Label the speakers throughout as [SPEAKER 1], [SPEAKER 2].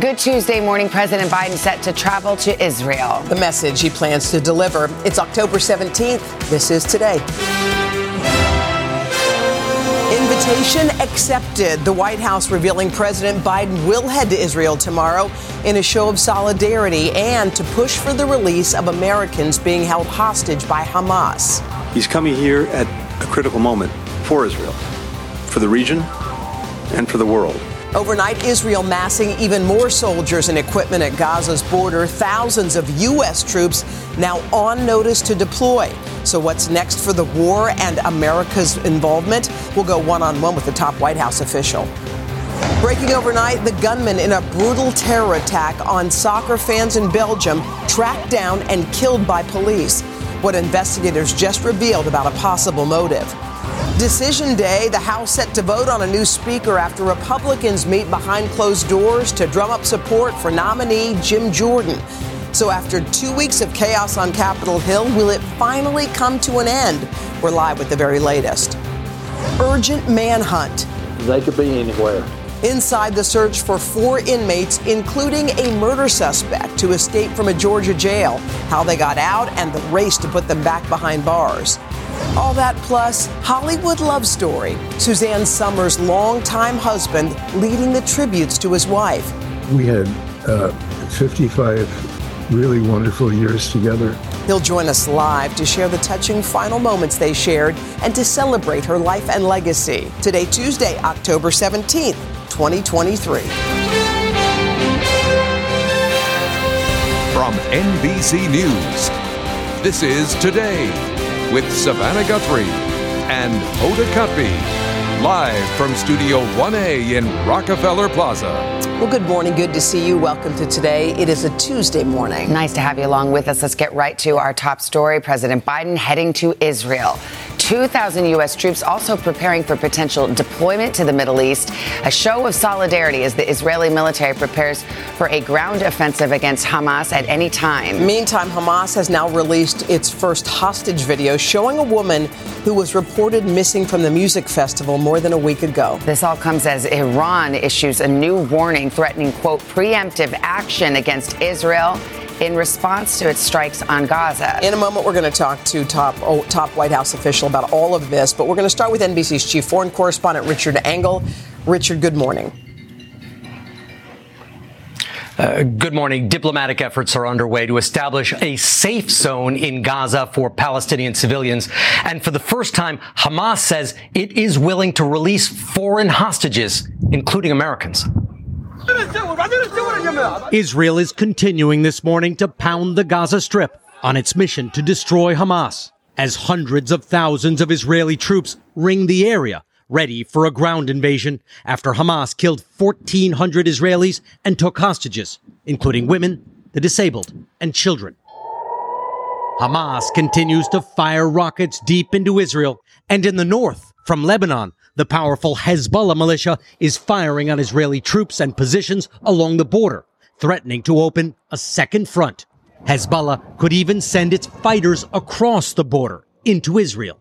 [SPEAKER 1] Good Tuesday morning. President Biden set to travel to Israel.
[SPEAKER 2] The message he plans to deliver. It's October 17th. This is today. Invitation accepted. The White House revealing President Biden will head to Israel tomorrow in a show of solidarity and to push for the release of Americans being held hostage by Hamas.
[SPEAKER 3] He's coming here at a critical moment for Israel, for the region, and for the world.
[SPEAKER 2] Overnight, Israel massing even more soldiers and equipment at Gaza's border. Thousands of U.S. troops now on notice to deploy. So, what's next for the war and America's involvement? We'll go one on one with the top White House official. Breaking overnight, the gunman in a brutal terror attack on soccer fans in Belgium tracked down and killed by police. What investigators just revealed about a possible motive. Decision day, the House set to vote on a new speaker after Republicans meet behind closed doors to drum up support for nominee Jim Jordan. So, after two weeks of chaos on Capitol Hill, will it finally come to an end? We're live with the very latest. Urgent manhunt.
[SPEAKER 4] They could be anywhere.
[SPEAKER 2] Inside the search for four inmates, including a murder suspect to escape from a Georgia jail, how they got out, and the race to put them back behind bars. All that plus Hollywood love story. Suzanne Somers' longtime husband leading the tributes to his wife.
[SPEAKER 5] We had uh, 55 really wonderful years together.
[SPEAKER 2] He'll join us live to share the touching final moments they shared and to celebrate her life and legacy. Today, Tuesday, October 17th, 2023.
[SPEAKER 6] From NBC News, this is Today with Savannah Guthrie and Hoda Kotb, live from Studio 1A in Rockefeller Plaza.
[SPEAKER 2] Well, good morning. Good to see you. Welcome to today. It is a Tuesday morning.
[SPEAKER 1] Nice to have you along with us. Let's get right to our top story. President Biden heading to Israel. 2,000 U.S. troops also preparing for potential deployment to the Middle East. A show of solidarity as the Israeli military prepares for a ground offensive against Hamas at any time.
[SPEAKER 2] Meantime, Hamas has now released its first hostage video showing a woman who was reported missing from the music festival more than a week ago.
[SPEAKER 1] This all comes as Iran issues a new warning threatening, quote, preemptive action against Israel in response to its strikes on Gaza.
[SPEAKER 2] In a moment, we're going to talk to top oh, top White House official about all of this, but we're going to start with NBC's chief foreign correspondent Richard Engel. Richard, good morning.
[SPEAKER 7] Uh, good morning. Diplomatic efforts are underway to establish a safe zone in Gaza for Palestinian civilians. And for the first time, Hamas says it is willing to release foreign hostages, including Americans.
[SPEAKER 8] Israel is continuing this morning to pound the Gaza Strip on its mission to destroy Hamas as hundreds of thousands of Israeli troops ring the area ready for a ground invasion after Hamas killed 1,400 Israelis and took hostages, including women, the disabled, and children. Hamas continues to fire rockets deep into Israel and in the north from Lebanon. The powerful Hezbollah militia is firing on Israeli troops and positions along the border, threatening to open a second front. Hezbollah could even send its fighters across the border into Israel.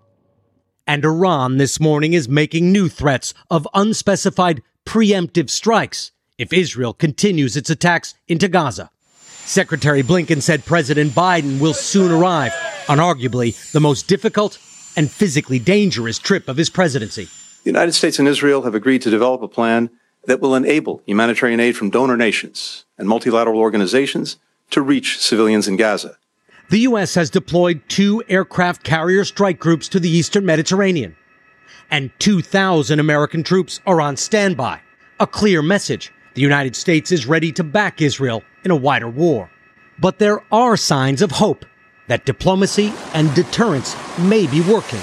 [SPEAKER 8] And Iran this morning is making new threats of unspecified preemptive strikes if Israel continues its attacks into Gaza. Secretary Blinken said President Biden will soon arrive on arguably the most difficult and physically dangerous trip of his presidency.
[SPEAKER 3] The United States and Israel have agreed to develop a plan that will enable humanitarian aid from donor nations and multilateral organizations to reach civilians in Gaza.
[SPEAKER 8] The U.S. has deployed two aircraft carrier strike groups to the eastern Mediterranean, and 2,000 American troops are on standby. A clear message the United States is ready to back Israel in a wider war. But there are signs of hope that diplomacy and deterrence may be working.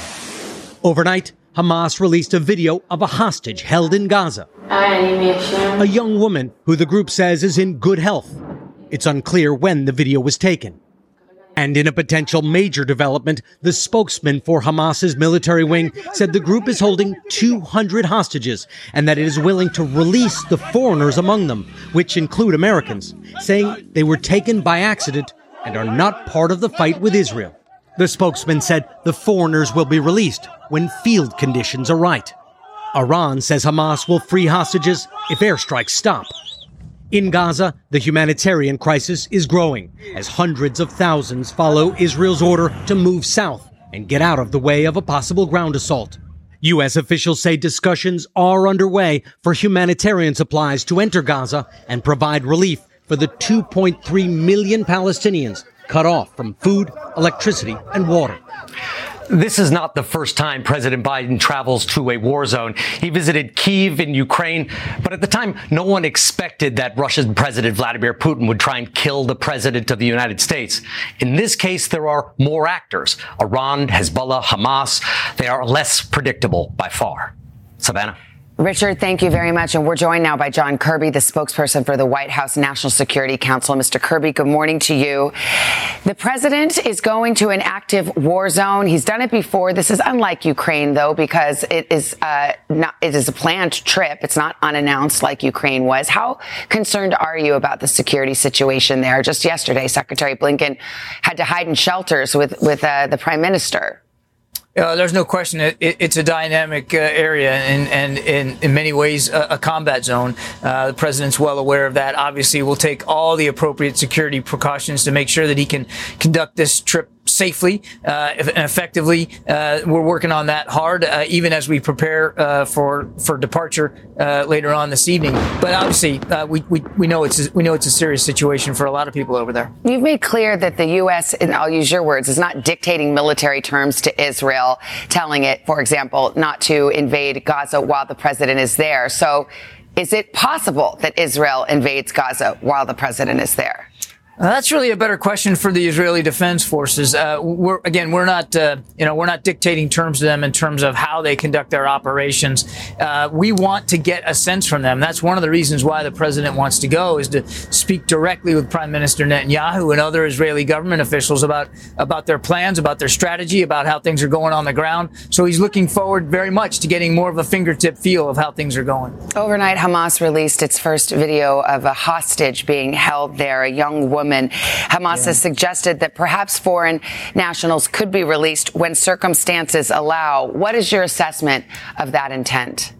[SPEAKER 8] Overnight, Hamas released a video of a hostage held in Gaza. A young woman who the group says is in good health. It's unclear when the video was taken. And in a potential major development, the spokesman for Hamas's military wing said the group is holding 200 hostages and that it is willing to release the foreigners among them, which include Americans, saying they were taken by accident and are not part of the fight with Israel. The spokesman said the foreigners will be released when field conditions are right. Iran says Hamas will free hostages if airstrikes stop. In Gaza, the humanitarian crisis is growing as hundreds of thousands follow Israel's order to move south and get out of the way of a possible ground assault. U.S. officials say discussions are underway for humanitarian supplies to enter Gaza and provide relief for the 2.3 million Palestinians cut off from food, electricity, and water.
[SPEAKER 7] This is not the first time President Biden travels to a war zone. He visited Kiev in Ukraine, but at the time, no one expected that Russian President Vladimir Putin would try and kill the President of the United States. In this case, there are more actors. Iran, Hezbollah, Hamas. They are less predictable by far. Savannah.
[SPEAKER 1] Richard, thank you very much. And we're joined now by John Kirby, the spokesperson for the White House National Security Council. Mr. Kirby, good morning to you. The president is going to an active war zone. He's done it before. This is unlike Ukraine, though, because it is uh, not, it is a planned trip. It's not unannounced like Ukraine was. How concerned are you about the security situation there? Just yesterday, Secretary Blinken had to hide in shelters with with uh, the prime minister.
[SPEAKER 4] Uh, there's no question it, it, it's a dynamic uh, area and, and in, in many ways a, a combat zone. Uh, the president's well aware of that. Obviously, we'll take all the appropriate security precautions to make sure that he can conduct this trip safely uh, and effectively. Uh, we're working on that hard, uh, even as we prepare uh, for for departure uh, later on this evening. But obviously, we, we we know it's a, we know it's a serious situation for a lot of people over there.
[SPEAKER 1] You've made clear that the U.S. and I'll use your words is not dictating military terms to Israel, telling it, for example, not to invade Gaza while the president is there. So. Is it possible that Israel invades Gaza while the president is there?
[SPEAKER 4] Uh, that's really a better question for the Israeli Defense Forces. Uh, we're, again, we're not, uh, you know, we're not dictating terms to them in terms of how they conduct their operations. Uh, we want to get a sense from them. That's one of the reasons why the president wants to go is to speak directly with Prime Minister Netanyahu and other Israeli government officials about about their plans, about their strategy, about how things are going on the ground. So he's looking forward very much to getting more of a fingertip feel of how things are going.
[SPEAKER 1] Overnight, Hamas released its first video of a hostage being held there, a young woman woman. Hamas yeah. has suggested that perhaps foreign nationals could be released when circumstances allow. What is your assessment of that intent?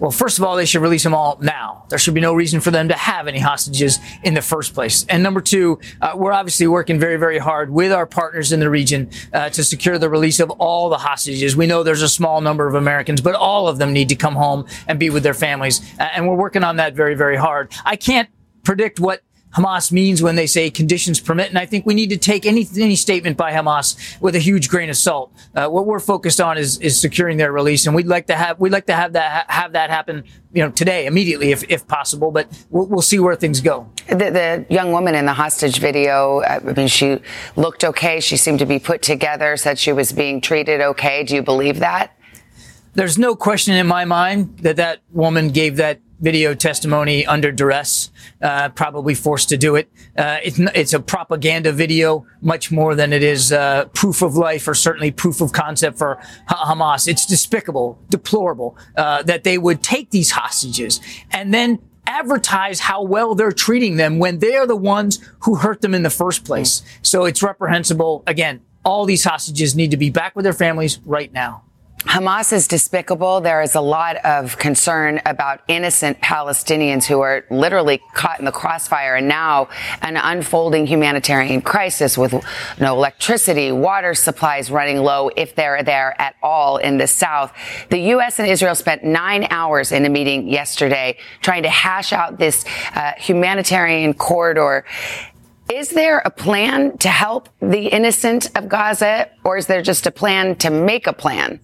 [SPEAKER 4] Well, first of all, they should release them all now. There should be no reason for them to have any hostages in the first place. And number two, uh, we're obviously working very, very hard with our partners in the region uh, to secure the release of all the hostages. We know there's a small number of Americans, but all of them need to come home and be with their families. Uh, and we're working on that very, very hard. I can't predict what Hamas means when they say conditions permit. And I think we need to take any, any statement by Hamas with a huge grain of salt. Uh, what we're focused on is, is securing their release. And we'd like to have, we'd like to have that, have that happen, you know, today, immediately, if, if possible, but we'll, we'll see where things go.
[SPEAKER 1] The, the young woman in the hostage video, I mean, she looked okay. She seemed to be put together, said she was being treated okay. Do you believe that?
[SPEAKER 4] There's no question in my mind that that woman gave that video testimony under duress, uh, probably forced to do it. Uh, it's, it's, a propaganda video much more than it is uh, proof of life or certainly proof of concept for Hamas. It's despicable, deplorable uh, that they would take these hostages and then advertise how well they're treating them when they are the ones who hurt them in the first place. So it's reprehensible. Again, all these hostages need to be back with their families right now.
[SPEAKER 1] Hamas is despicable. There is a lot of concern about innocent Palestinians who are literally caught in the crossfire and now an unfolding humanitarian crisis with no electricity, water supplies running low if they're there at all in the south. The U.S. and Israel spent nine hours in a meeting yesterday trying to hash out this uh, humanitarian corridor. Is there a plan to help the innocent of Gaza or is there just a plan to make a plan?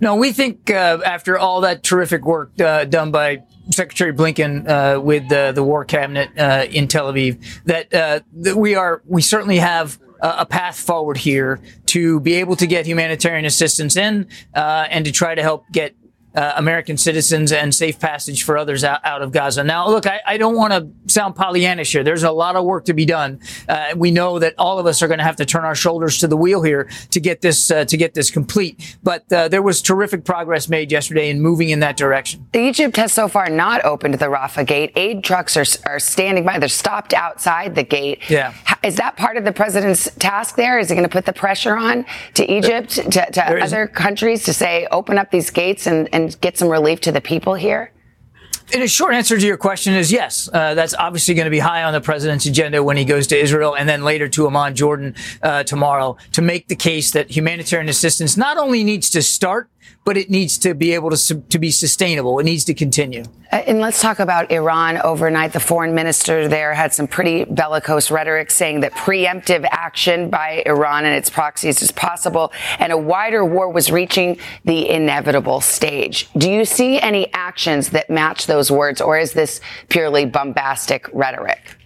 [SPEAKER 4] No, we think uh, after all that terrific work uh, done by Secretary Blinken uh, with the War Cabinet uh, in Tel Aviv that, uh, that we are we certainly have a path forward here to be able to get humanitarian assistance in uh, and to try to help get uh, American citizens and safe passage for others out, out of Gaza. Now, look, I, I don't want to sound Pollyannish here. There's a lot of work to be done. Uh, we know that all of us are going to have to turn our shoulders to the wheel here to get this uh, to get this complete. But uh, there was terrific progress made yesterday in moving in that direction.
[SPEAKER 1] Egypt has so far not opened the Rafah gate. Aid trucks are, are standing by. They're stopped outside the gate.
[SPEAKER 4] Yeah.
[SPEAKER 1] Is that part of the president's task there? Is he going to put the pressure on to Egypt, to, to other countries to say, open up these gates and, and and get some relief to the people here?
[SPEAKER 4] And a short answer to your question is yes. Uh, that's obviously going to be high on the president's agenda when he goes to Israel and then later to Amman, Jordan uh, tomorrow to make the case that humanitarian assistance not only needs to start, but it needs to be able to, to be sustainable. It needs to continue.
[SPEAKER 1] Uh, and let's talk about Iran overnight. The foreign minister there had some pretty bellicose rhetoric saying that preemptive action by Iran and its proxies is possible and a wider war was reaching the inevitable stage. Do you see any actions that match those words or is this purely bombastic rhetoric?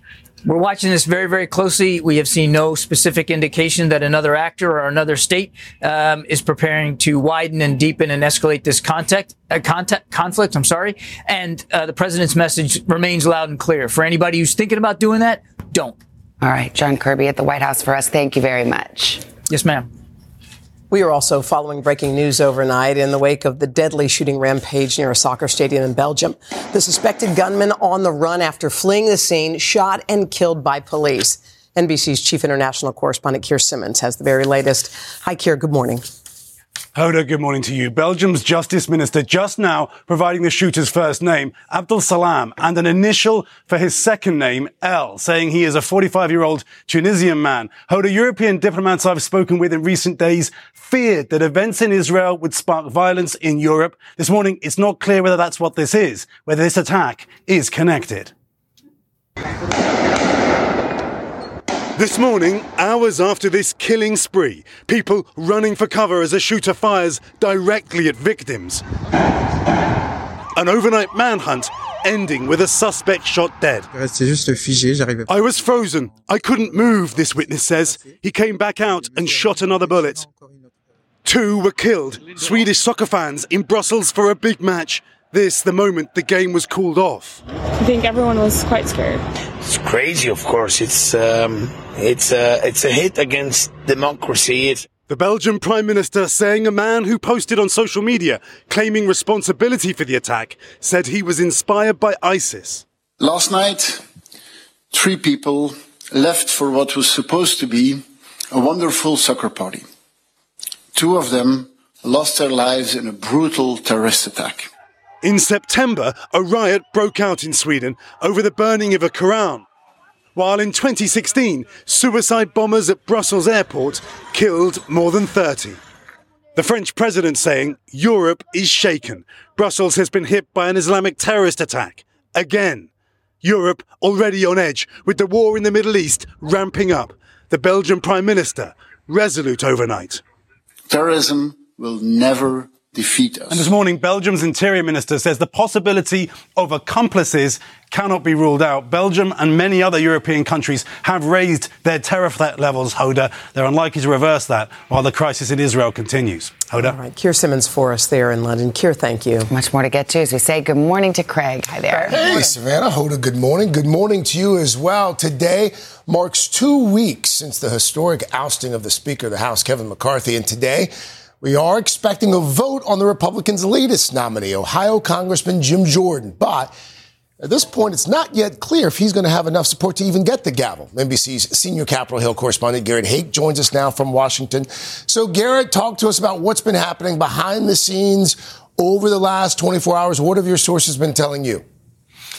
[SPEAKER 4] We're watching this very, very closely. We have seen no specific indication that another actor or another state um, is preparing to widen and deepen and escalate this contact, uh, contact, conflict. I'm sorry. And uh, the president's message remains loud and clear. For anybody who's thinking about doing that, don't.
[SPEAKER 1] All right. John Kirby at the White House for us. Thank you very much.
[SPEAKER 4] Yes, ma'am.
[SPEAKER 2] We are also following breaking news overnight in the wake of the deadly shooting rampage near a soccer stadium in Belgium. The suspected gunman on the run after fleeing the scene, shot and killed by police. NBC's chief international correspondent Keir Simmons has the very latest. Hi, Keir. Good morning.
[SPEAKER 9] Hoda, good morning to you. Belgium's justice minister just now providing the shooter's first name, Abdel Salam, and an initial for his second name, L, saying he is a 45 year old Tunisian man. Hoda, European diplomats I've spoken with in recent days feared that events in Israel would spark violence in Europe. This morning, it's not clear whether that's what this is, whether this attack is connected. This morning, hours after this killing spree, people running for cover as a shooter fires directly at victims. An overnight manhunt ending with a suspect shot dead. I was frozen. I couldn't move, this witness says. He came back out and shot another bullet. Two were killed, Swedish soccer fans in Brussels for a big match. This, the moment the game was called off.
[SPEAKER 10] I think everyone was quite scared.
[SPEAKER 11] It's crazy, of course. It's um, it's a it's a hit against democracy. It's
[SPEAKER 9] the Belgian Prime Minister saying a man who posted on social media claiming responsibility for the attack said he was inspired by ISIS.
[SPEAKER 12] Last night, three people left for what was supposed to be a wonderful soccer party. Two of them lost their lives in a brutal terrorist attack.
[SPEAKER 9] In September, a riot broke out in Sweden over the burning of a Quran. While in 2016, suicide bombers at Brussels airport killed more than 30. The French president saying Europe is shaken. Brussels has been hit by an Islamic terrorist attack. Again. Europe already on edge with the war in the Middle East ramping up. The Belgian Prime Minister resolute overnight.
[SPEAKER 12] Terrorism will never defeat us.
[SPEAKER 9] And this morning, Belgium's interior minister says the possibility of accomplices cannot be ruled out. Belgium and many other European countries have raised their terror threat levels, Hoda. They're unlikely to reverse that while the crisis in Israel continues. Hoda.
[SPEAKER 2] All right. Keir Simmons for us there in London. Keir, thank you.
[SPEAKER 1] Much more to get to as we say good morning to Craig. Hi there.
[SPEAKER 13] Hey, Savannah. Hoda, good morning. Good morning to you as well. Today marks two weeks since the historic ousting of the Speaker of the House, Kevin McCarthy. And today, we are expecting a vote on the Republicans' latest nominee, Ohio Congressman Jim Jordan. But at this point, it's not yet clear if he's going to have enough support to even get the gavel. NBC's senior Capitol Hill correspondent Garrett Haake joins us now from Washington. So, Garrett, talk to us about what's been happening behind the scenes over the last 24 hours. What have your sources been telling you?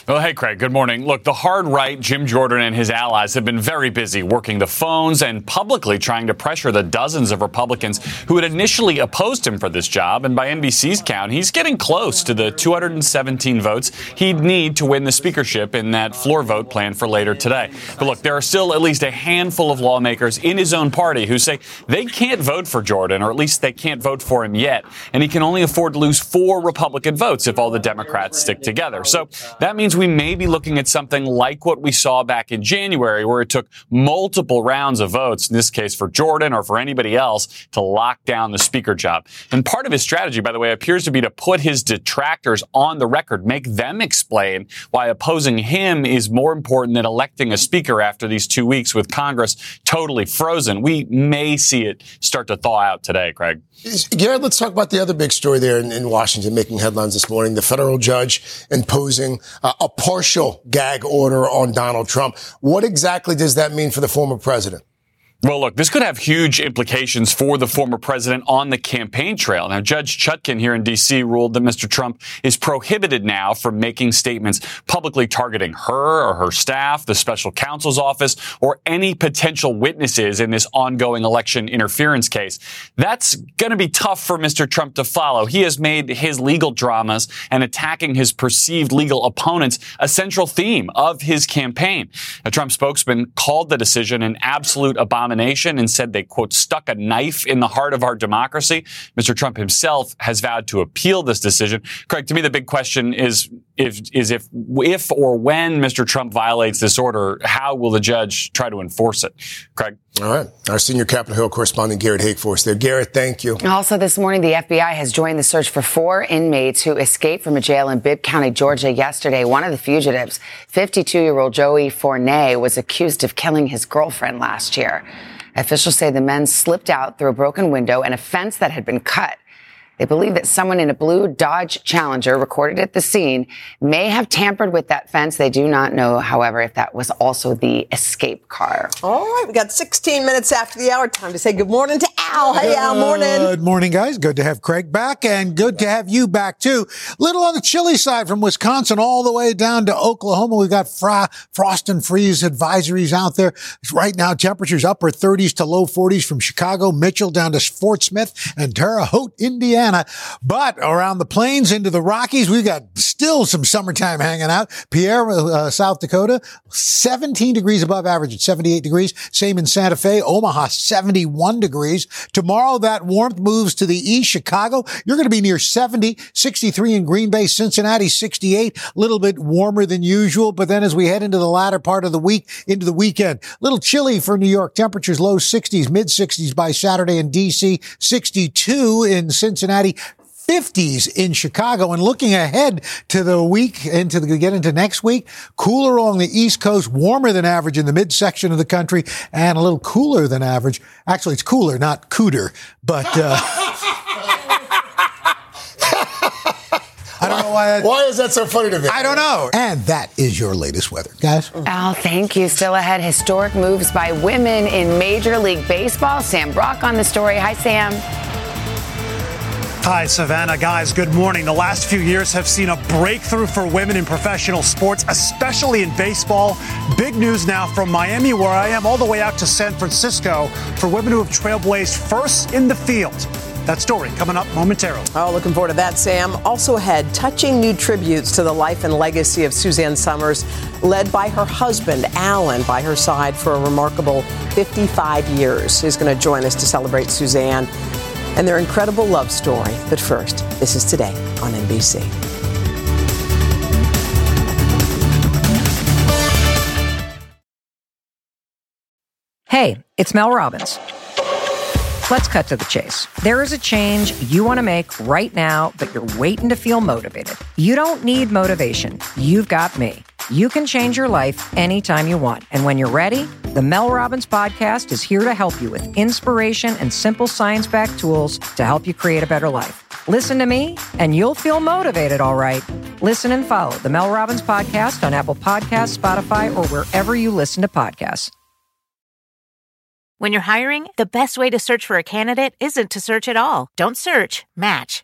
[SPEAKER 14] Well, hey, Craig, good morning. Look, the hard right, Jim Jordan and his allies have been very busy working the phones and publicly trying to pressure the dozens of Republicans who had initially opposed him for this job. And by NBC's count, he's getting close to the 217 votes he'd need to win the speakership in that floor vote planned for later today. But look, there are still at least a handful of lawmakers in his own party who say they can't vote for Jordan, or at least they can't vote for him yet. And he can only afford to lose four Republican votes if all the Democrats stick together. So that means we may be looking at something like what we saw back in January, where it took multiple rounds of votes, in this case for Jordan or for anybody else, to lock down the speaker job. And part of his strategy, by the way, appears to be to put his detractors on the record, make them explain why opposing him is more important than electing a speaker after these two weeks with Congress totally frozen. We may see it start to thaw out today, Craig.
[SPEAKER 13] Garrett, let's talk about the other big story there in, in Washington making headlines this morning. The federal judge imposing uh, a partial gag order on Donald Trump. What exactly does that mean for the former president?
[SPEAKER 14] Well, look, this could have huge implications for the former president on the campaign trail. Now, Judge Chutkan here in D.C. ruled that Mr. Trump is prohibited now from making statements publicly targeting her or her staff, the special counsel's office, or any potential witnesses in this ongoing election interference case. That's going to be tough for Mr. Trump to follow. He has made his legal dramas and attacking his perceived legal opponents a central theme of his campaign. A Trump spokesman called the decision an absolute abomination and said they, quote, stuck a knife in the heart of our democracy. Mr. Trump himself has vowed to appeal this decision. Craig, to me, the big question is if, is if, if or when Mr. Trump violates this order, how will the judge try to enforce it? Craig?
[SPEAKER 13] All right. Our senior Capitol Hill correspondent, Garrett Haake, for us there. Garrett, thank you.
[SPEAKER 1] Also this morning, the FBI has joined the search for four inmates who escaped from a jail in Bibb County, Georgia yesterday. One of the fugitives, 52-year-old Joey Fournier, was accused of killing his girlfriend last year. Officials say the men slipped out through a broken window and a fence that had been cut. They believe that someone in a blue Dodge Challenger recorded at the scene may have tampered with that fence. They do not know, however, if that was also the escape car.
[SPEAKER 2] All right, we got 16 minutes after the hour. Time to say good morning to Al. Hey, Al, morning.
[SPEAKER 15] Good morning, guys. Good to have Craig back and good to have you back too. Little on the chilly side from Wisconsin all the way down to Oklahoma. We've got frost and freeze advisories out there. Right now, temperatures upper 30s to low 40s from Chicago, Mitchell down to Fort Smith and Terre Haute, Indiana. But around the plains into the Rockies, we've got still some summertime hanging out. Pierre, uh, South Dakota, 17 degrees above average at 78 degrees. Same in Santa Fe, Omaha, 71 degrees. Tomorrow, that warmth moves to the east. Chicago, you're going to be near 70, 63 in Green Bay, Cincinnati, 68, a little bit warmer than usual. But then as we head into the latter part of the week, into the weekend, a little chilly for New York. Temperatures low 60s, mid 60s by Saturday in DC, 62 in Cincinnati. 50s in Chicago and looking ahead to the week into the get into next week, cooler along the East Coast, warmer than average in the midsection of the country and a little cooler than average. Actually, it's cooler, not cooter, but, uh, I don't know why.
[SPEAKER 13] why is that so funny to me?
[SPEAKER 15] I don't know. And that is your latest weather, guys.
[SPEAKER 1] Al, thank you. Still ahead, historic moves by women in Major League Baseball. Sam Brock on the story. Hi, Sam.
[SPEAKER 16] Hi, Savannah. Guys, good morning. The last few years have seen a breakthrough for women in professional sports, especially in baseball. Big news now from Miami, where I am, all the way out to San Francisco for women who have trailblazed first in the field. That story coming up momentarily.
[SPEAKER 2] Oh, looking forward to that, Sam. Also ahead, touching new tributes to the life and legacy of Suzanne Somers, led by her husband, Alan, by her side for a remarkable 55 years. He's going to join us to celebrate Suzanne and their incredible love story. But first, this is today on NBC.
[SPEAKER 17] Hey, it's Mel Robbins. Let's cut to the chase. There is a change you want to make right now, but you're waiting to feel motivated. You don't need motivation. You've got me. You can change your life anytime you want. And when you're ready, the Mel Robbins podcast is here to help you with inspiration and simple science backed tools to help you create a better life. Listen to me, and you'll feel motivated, all right. Listen and follow the Mel Robbins podcast on Apple Podcasts, Spotify, or wherever you listen to podcasts.
[SPEAKER 18] When you're hiring, the best way to search for a candidate isn't to search at all. Don't search, match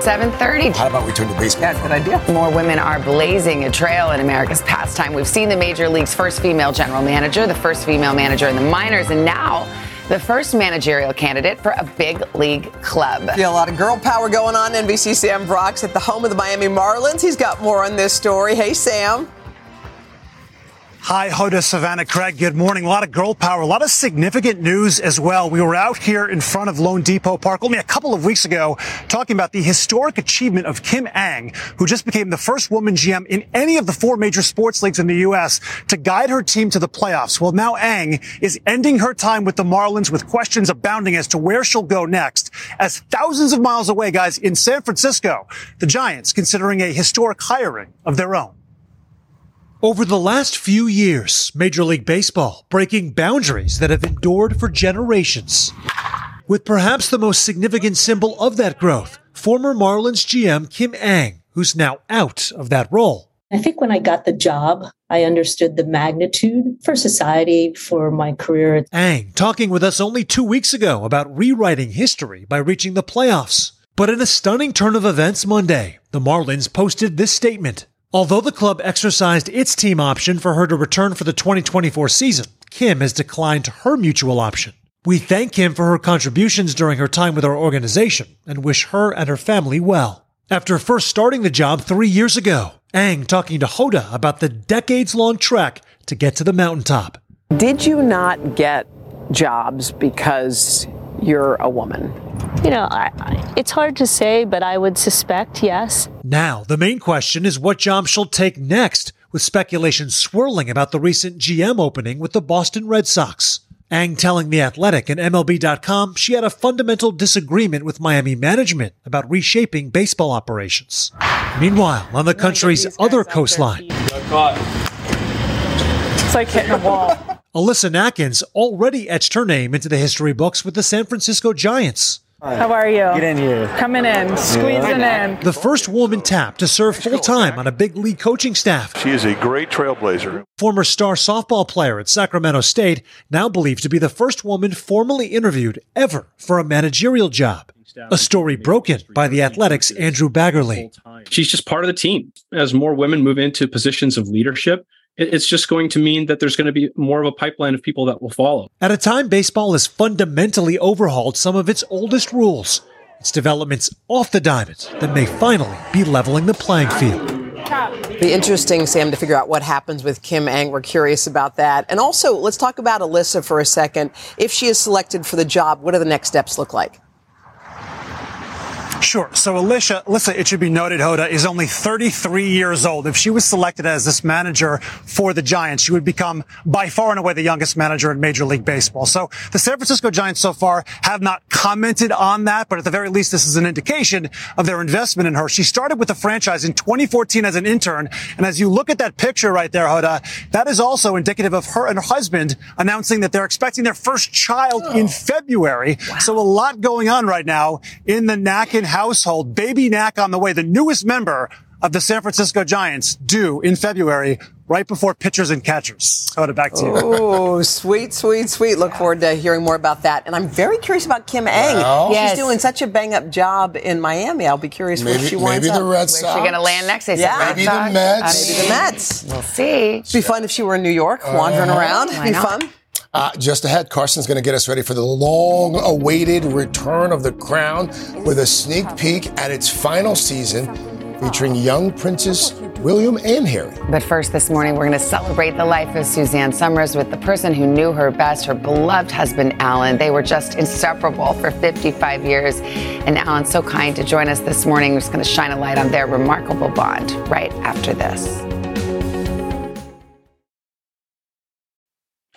[SPEAKER 1] 7:30.
[SPEAKER 13] How about we turn to baseball?
[SPEAKER 1] Yeah, good idea. More women are blazing a trail in America's pastime. We've seen the major league's first female general manager, the first female manager in the minors, and now the first managerial candidate for a big league club.
[SPEAKER 2] Yeah, a lot of girl power going on. NBC Sam Brock's at the home of the Miami Marlins. He's got more on this story. Hey, Sam.
[SPEAKER 16] Hi, Hoda, Savannah, Craig. Good morning. A lot of girl power, a lot of significant news as well. We were out here in front of loanDepot Park only a couple of weeks ago talking about the historic achievement of Kim Ng, who just became the first woman GM in any of the four major sports leagues in the U.S. to guide her team to the playoffs. Well, now Ng is ending her time with the Marlins with questions abounding as to where she'll go next. As thousands of miles away, guys, in San Francisco, the Giants considering a historic hiring of their own.
[SPEAKER 19] Over the last few years, Major League Baseball breaking boundaries that have endured for generations. With perhaps the most significant symbol of that growth, former Marlins GM Kim Ng, who's now out of that role.
[SPEAKER 20] I think when I got the job, I understood the magnitude for society, for my career.
[SPEAKER 19] Ng talking with us only two weeks ago about rewriting history by reaching the playoffs. But in a stunning turn of events Monday, the Marlins posted this statement. Although the club exercised its team option for her to return for the 2024 season, Kim has declined her mutual option. We thank Kim for her contributions during her time with our organization and wish her and her family well. After first starting the job three years ago, Ng talking to Hoda about the decades long trek to get to the mountaintop.
[SPEAKER 2] Did you not get jobs because you're a woman?
[SPEAKER 20] You know, I, I, it's hard to say, but I would suspect yes.
[SPEAKER 19] Now, the main question is what job she'll take next, with speculation swirling about the recent GM opening with the Boston Red Sox. Ng telling The Athletic and MLB.com she had a fundamental disagreement with Miami management about reshaping baseball operations. Meanwhile, on the country's other coastline,
[SPEAKER 10] It's like hitting a wall.
[SPEAKER 19] Alyssa Nakken already etched her name into the history books with the San Francisco Giants.
[SPEAKER 10] How are you?
[SPEAKER 21] Get in here.
[SPEAKER 10] Coming in, squeezing in.
[SPEAKER 19] The first woman tapped to serve full time on a big league coaching staff.
[SPEAKER 22] She is a great trailblazer.
[SPEAKER 19] Former star softball player at Sacramento State, now believed to be the first woman formally interviewed ever for a managerial job. A story broken by the Athletic's Andrew Baggarly.
[SPEAKER 23] She's just part of the team. As more women move into positions of leadership, it's just going to mean that there's going to be more of a pipeline of people that will follow.
[SPEAKER 19] At a time baseball has fundamentally overhauled some of its oldest rules, its developments off the diamond that may finally be leveling the playing field.
[SPEAKER 2] Be interesting, Sam, to figure out what happens with Kim Ng. We're curious about that. And also, let's talk about Alyssa for a second. If she is selected for the job, what do the next steps look like?
[SPEAKER 16] Sure. So Alicia, Alyssa, it should be noted, Hoda, is only 33 years old. If she was selected as this manager for the Giants, she would become by far and away the youngest manager in Major League Baseball. So the San Francisco Giants so far have not commented on that, but at the very least, this is an indication of their investment in her. She started with the franchise in 2014 as an intern. And as you look at that picture right there, Hoda, that is also indicative of her and her husband announcing that they're expecting their first child in oh. February. So a lot going on right now in the Nakken household. Baby Knack on the way, the newest member of the San Francisco Giants due in February, right before pitchers and catchers. Hoda, back to you.
[SPEAKER 2] Oh, sweet, sweet, sweet. Look forward to hearing more about that. And I'm very curious about Kim Ng.
[SPEAKER 13] Well.
[SPEAKER 1] Yes.
[SPEAKER 2] She's doing such a bang up job in Miami. I'll be curious where
[SPEAKER 13] Maybe,
[SPEAKER 2] she winds
[SPEAKER 13] maybe the
[SPEAKER 2] up.
[SPEAKER 13] Red
[SPEAKER 1] Where's
[SPEAKER 13] Sox.
[SPEAKER 1] she going to land next? They
[SPEAKER 2] Yeah.
[SPEAKER 1] Red
[SPEAKER 13] Maybe the
[SPEAKER 1] Sox.
[SPEAKER 13] Mets.
[SPEAKER 2] Maybe the Mets.
[SPEAKER 1] We'll see.
[SPEAKER 2] It'd be fun if she were in New York, wandering
[SPEAKER 13] Uh-huh.
[SPEAKER 2] around.
[SPEAKER 1] Why
[SPEAKER 2] be
[SPEAKER 1] not?
[SPEAKER 2] fun.
[SPEAKER 13] Uh, just ahead, Carson's going to get us ready for the long awaited return of the crown with a sneak peek at its final season featuring young Princes William and Harry.
[SPEAKER 1] But first, this morning, we're going to celebrate the life of Suzanne Somers with the person who knew her best, her beloved husband, Alan. They were just inseparable for 55 years. And Alan's so kind to join us this morning. Just going to shine a light on their remarkable bond right after this.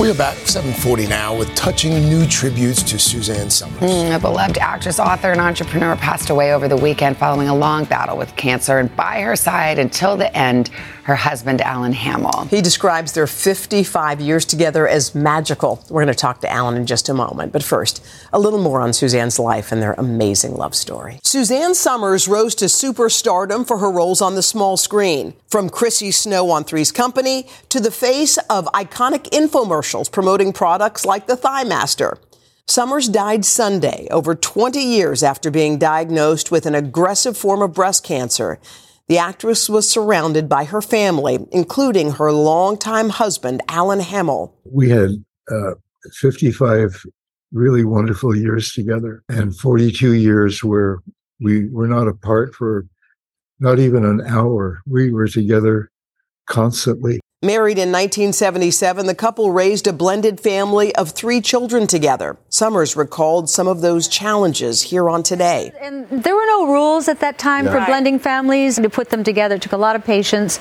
[SPEAKER 13] We are back 740 now with touching new tributes to Suzanne Somers.
[SPEAKER 1] Mm, a beloved actress, author, and entrepreneur passed away over the weekend following a long battle with cancer. And by her side until the end, her husband, Alan Hamill.
[SPEAKER 2] He describes their 55 years together as magical. We're going to talk to Alan in just a moment. But first, a little more on Suzanne's life and their amazing love story. Suzanne Somers rose to superstardom for her roles on the small screen. From Chrissy Snow on Three's Company to the face of iconic infomercials promoting products like the Thigh Master. Somers died Sunday, over 20 years after being diagnosed with an aggressive form of breast cancer. The actress was surrounded by her family, including her longtime husband, Alan Hamill.
[SPEAKER 24] We had uh, 55 really wonderful years together and 42 years where we were not apart for not even an hour. We were together constantly.
[SPEAKER 2] Married in 1977, the couple raised a blended family of three children together. Somers recalled some of those challenges here on Today.
[SPEAKER 25] And there were no rules at that time
[SPEAKER 2] Yeah.
[SPEAKER 25] for blending families. To put them together took a lot of patience.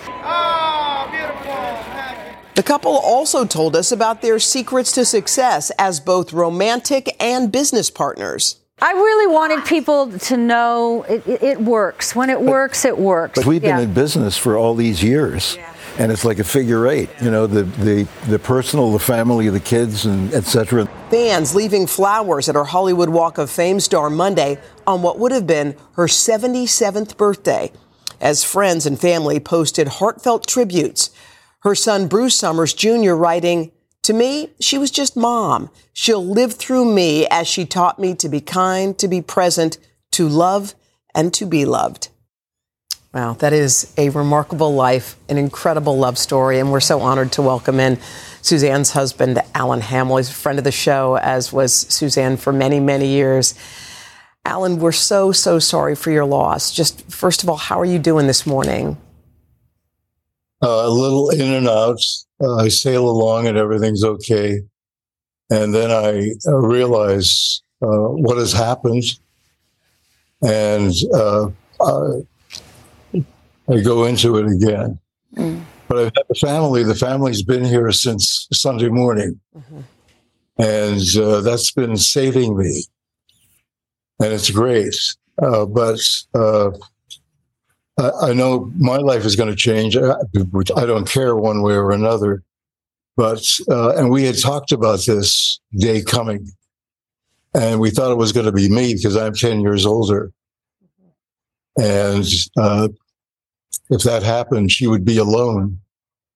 [SPEAKER 2] The couple also told us about their secrets to success as both romantic and business partners.
[SPEAKER 25] I really wanted people to know it, it, it works. When it works, it works.
[SPEAKER 21] But we've been
[SPEAKER 25] Yeah.
[SPEAKER 21] in business for all these years. And it's like a figure eight, you know, the, the, the personal, the family, the kids, and etc.
[SPEAKER 2] Fans leaving flowers at her Hollywood Walk of Fame star Monday on what would have been her 77th birthday, as friends and family posted heartfelt tributes. Her son Bruce Somers Jr. writing, To me, she was just mom. She'll live through me as she taught me to be kind, to be present, to love, and to be loved. Wow, that is a remarkable life, an incredible love story, and we're so honored to welcome in Suzanne's husband, Alan Hamill. He's a friend of the show, as was Suzanne for many, many years. Alan, we're so, so sorry for your loss. Just first of all, how are you doing this morning?
[SPEAKER 24] Uh, a little in and out. Uh, I sail along and everything's okay. And then I uh, realize uh, what has happened. And uh, I, go into it again. But I've had the family. The family's been here since Sunday morning. And uh, that's been saving me. And it's great. Uh, but uh, I, I know my life is going to change. I, I don't care one way or another. But, uh, and we had talked about this day coming. And we thought it was going to be me because I'm 10 years older. And uh, if that happened, she would be alone,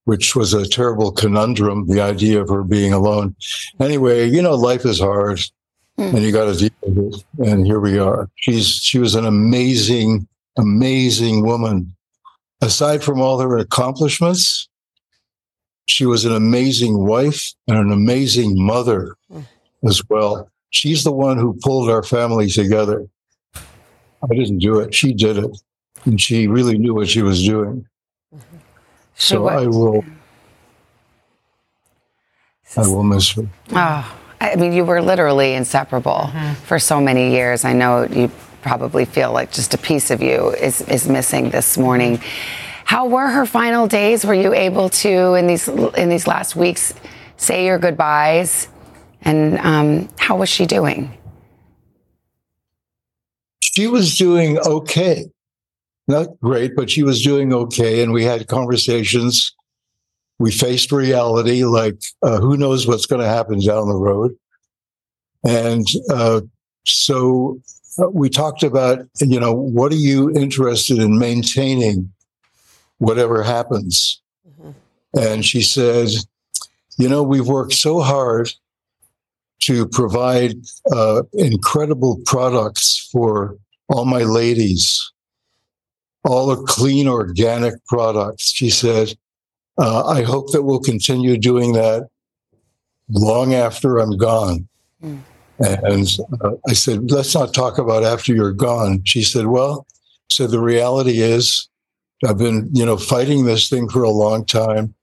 [SPEAKER 24] which was a terrible conundrum, the idea of her being alone. Anyway, you know, life is hard hmm. and you got to deal with it. And here we are. She's, she was an amazing, amazing woman. Aside from all her accomplishments, she was an amazing wife and an amazing mother hmm. as well. She's the one who pulled our family together. I didn't do it. She did it. And she really knew what she was doing. Mm-hmm. So
[SPEAKER 1] what-
[SPEAKER 24] I will I will miss her.
[SPEAKER 1] Oh, I mean, you were literally inseparable mm-hmm. for so many years. I know you probably feel like just a piece of you is, is missing this morning. How were her final days? Were you able to, in these in these last weeks, say your goodbyes? And um, how was she doing?
[SPEAKER 24] She was doing okay. Not great, but she was doing okay. And we had conversations we faced reality, like uh, who knows what's going to happen down the road. And uh, so uh, we talked about, you know, what are you interested in maintaining, whatever happens? And she said, you know, we've worked so hard to provide uh, incredible products for all my ladies, all the clean organic products. She said, uh, I hope that we'll continue doing that long after I'm gone. Mm. And uh, I said, let's not talk about after you're gone. She said, well, so the reality is I've been, you know, fighting this thing for a long time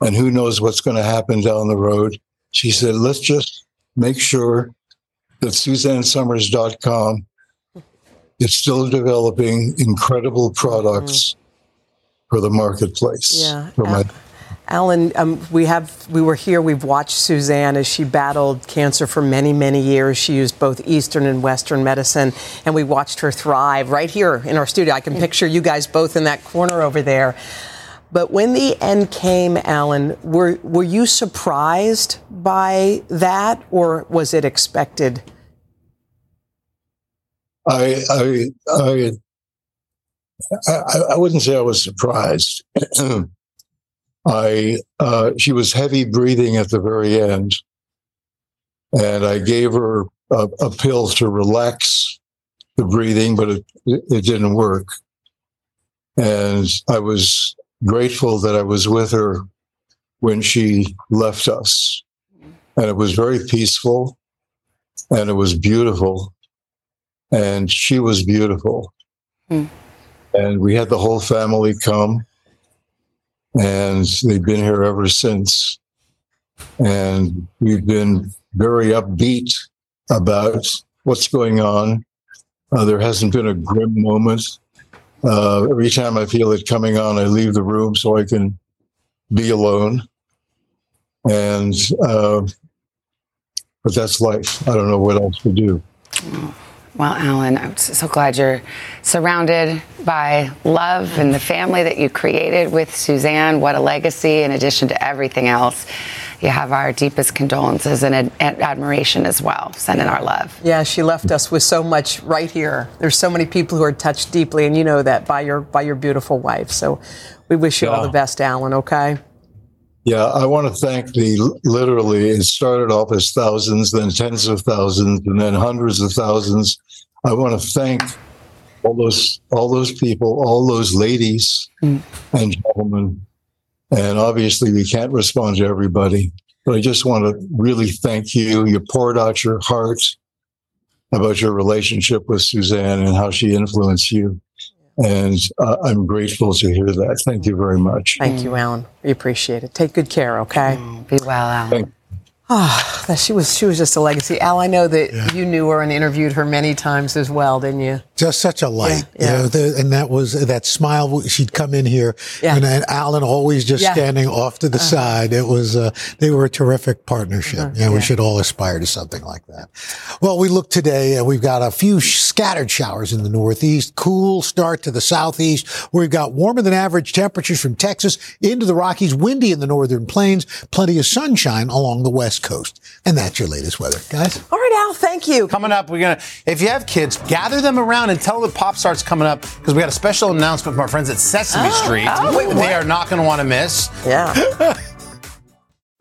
[SPEAKER 24] and who knows what's going to happen down the road. She said, let's just make sure that SuzanneSomers.com is still developing incredible products mm-hmm. for the marketplace.
[SPEAKER 2] Yeah. For my- Alan, um, we have we were here. We've watched Suzanne as she battled cancer for many, many years. She used both Eastern and Western medicine, and we watched her thrive right here in our studio. I can picture you guys both in that corner over there. But when the end came, Alan, were were you surprised by that, or was it expected?
[SPEAKER 24] I I I I, wouldn't say I was surprised. I uh, she was heavy breathing at the very end, and I gave her a, a pill to relax the breathing, but it, it didn't work. And I was grateful that I was with her when she left us. And it was very peaceful and it was beautiful. And she was beautiful. Mm. And we had the whole family come and they've been here ever since. And we've been very upbeat about what's going on. Uh, there hasn't been a grim moment. Uh, every time I feel it coming on, I leave the room so I can be alone. And, uh, but that's life. I don't know what else to do.
[SPEAKER 1] Well, Alan, I'm so glad you're surrounded by love and the family that you created with Suzanne. What a legacy, in addition to everything else. You have our deepest condolences and ad- admiration as well. Sending our love.
[SPEAKER 2] Yeah, she left us with so much right here. There's so many people who are touched deeply, and you know that by your by your beautiful wife. So we wish you yeah. all the best, Alan. Okay.
[SPEAKER 24] Yeah, I want to thank the literally, it started off as thousands, then tens of thousands, and then hundreds of thousands. I want to thank all those all those people, all those ladies mm. and gentlemen. And obviously we can't respond to everybody, but I just want to really thank you. You poured out your heart about your relationship with Suzanne and how she influenced you. And uh, I'm grateful to hear that. Thank you very much.
[SPEAKER 2] Thank you, Alan. We appreciate it. Take good care, okay?
[SPEAKER 1] Mm, be well, Alan. Thank
[SPEAKER 2] Oh, that she was she was just a legacy. Al, I know that yeah. you knew her and interviewed her many times as well, didn't you?
[SPEAKER 15] Just such a light, yeah, yeah. You know, the, and that was that smile. She'd come in here, yeah. and, and Alan always just standing off to the uh-huh. side. It was uh, they were a terrific partnership. Uh-huh. Yeah, we should all aspire to something like that. Well, we look today, and we've got a few scattered showers in the northeast. Cool start to the southeast, we've got warmer than average temperatures from Texas into the Rockies, windy in the northern plains, plenty of sunshine along the west West Coast. And that's your latest weather, guys.
[SPEAKER 2] All right, Al, thank you.
[SPEAKER 26] Coming up, we're going to, if you have kids, gather them around and tell them the pop starts coming up because we got a special announcement from our friends at Sesame oh, Street. Oh, wait, they are not going to want to miss.
[SPEAKER 2] Yeah.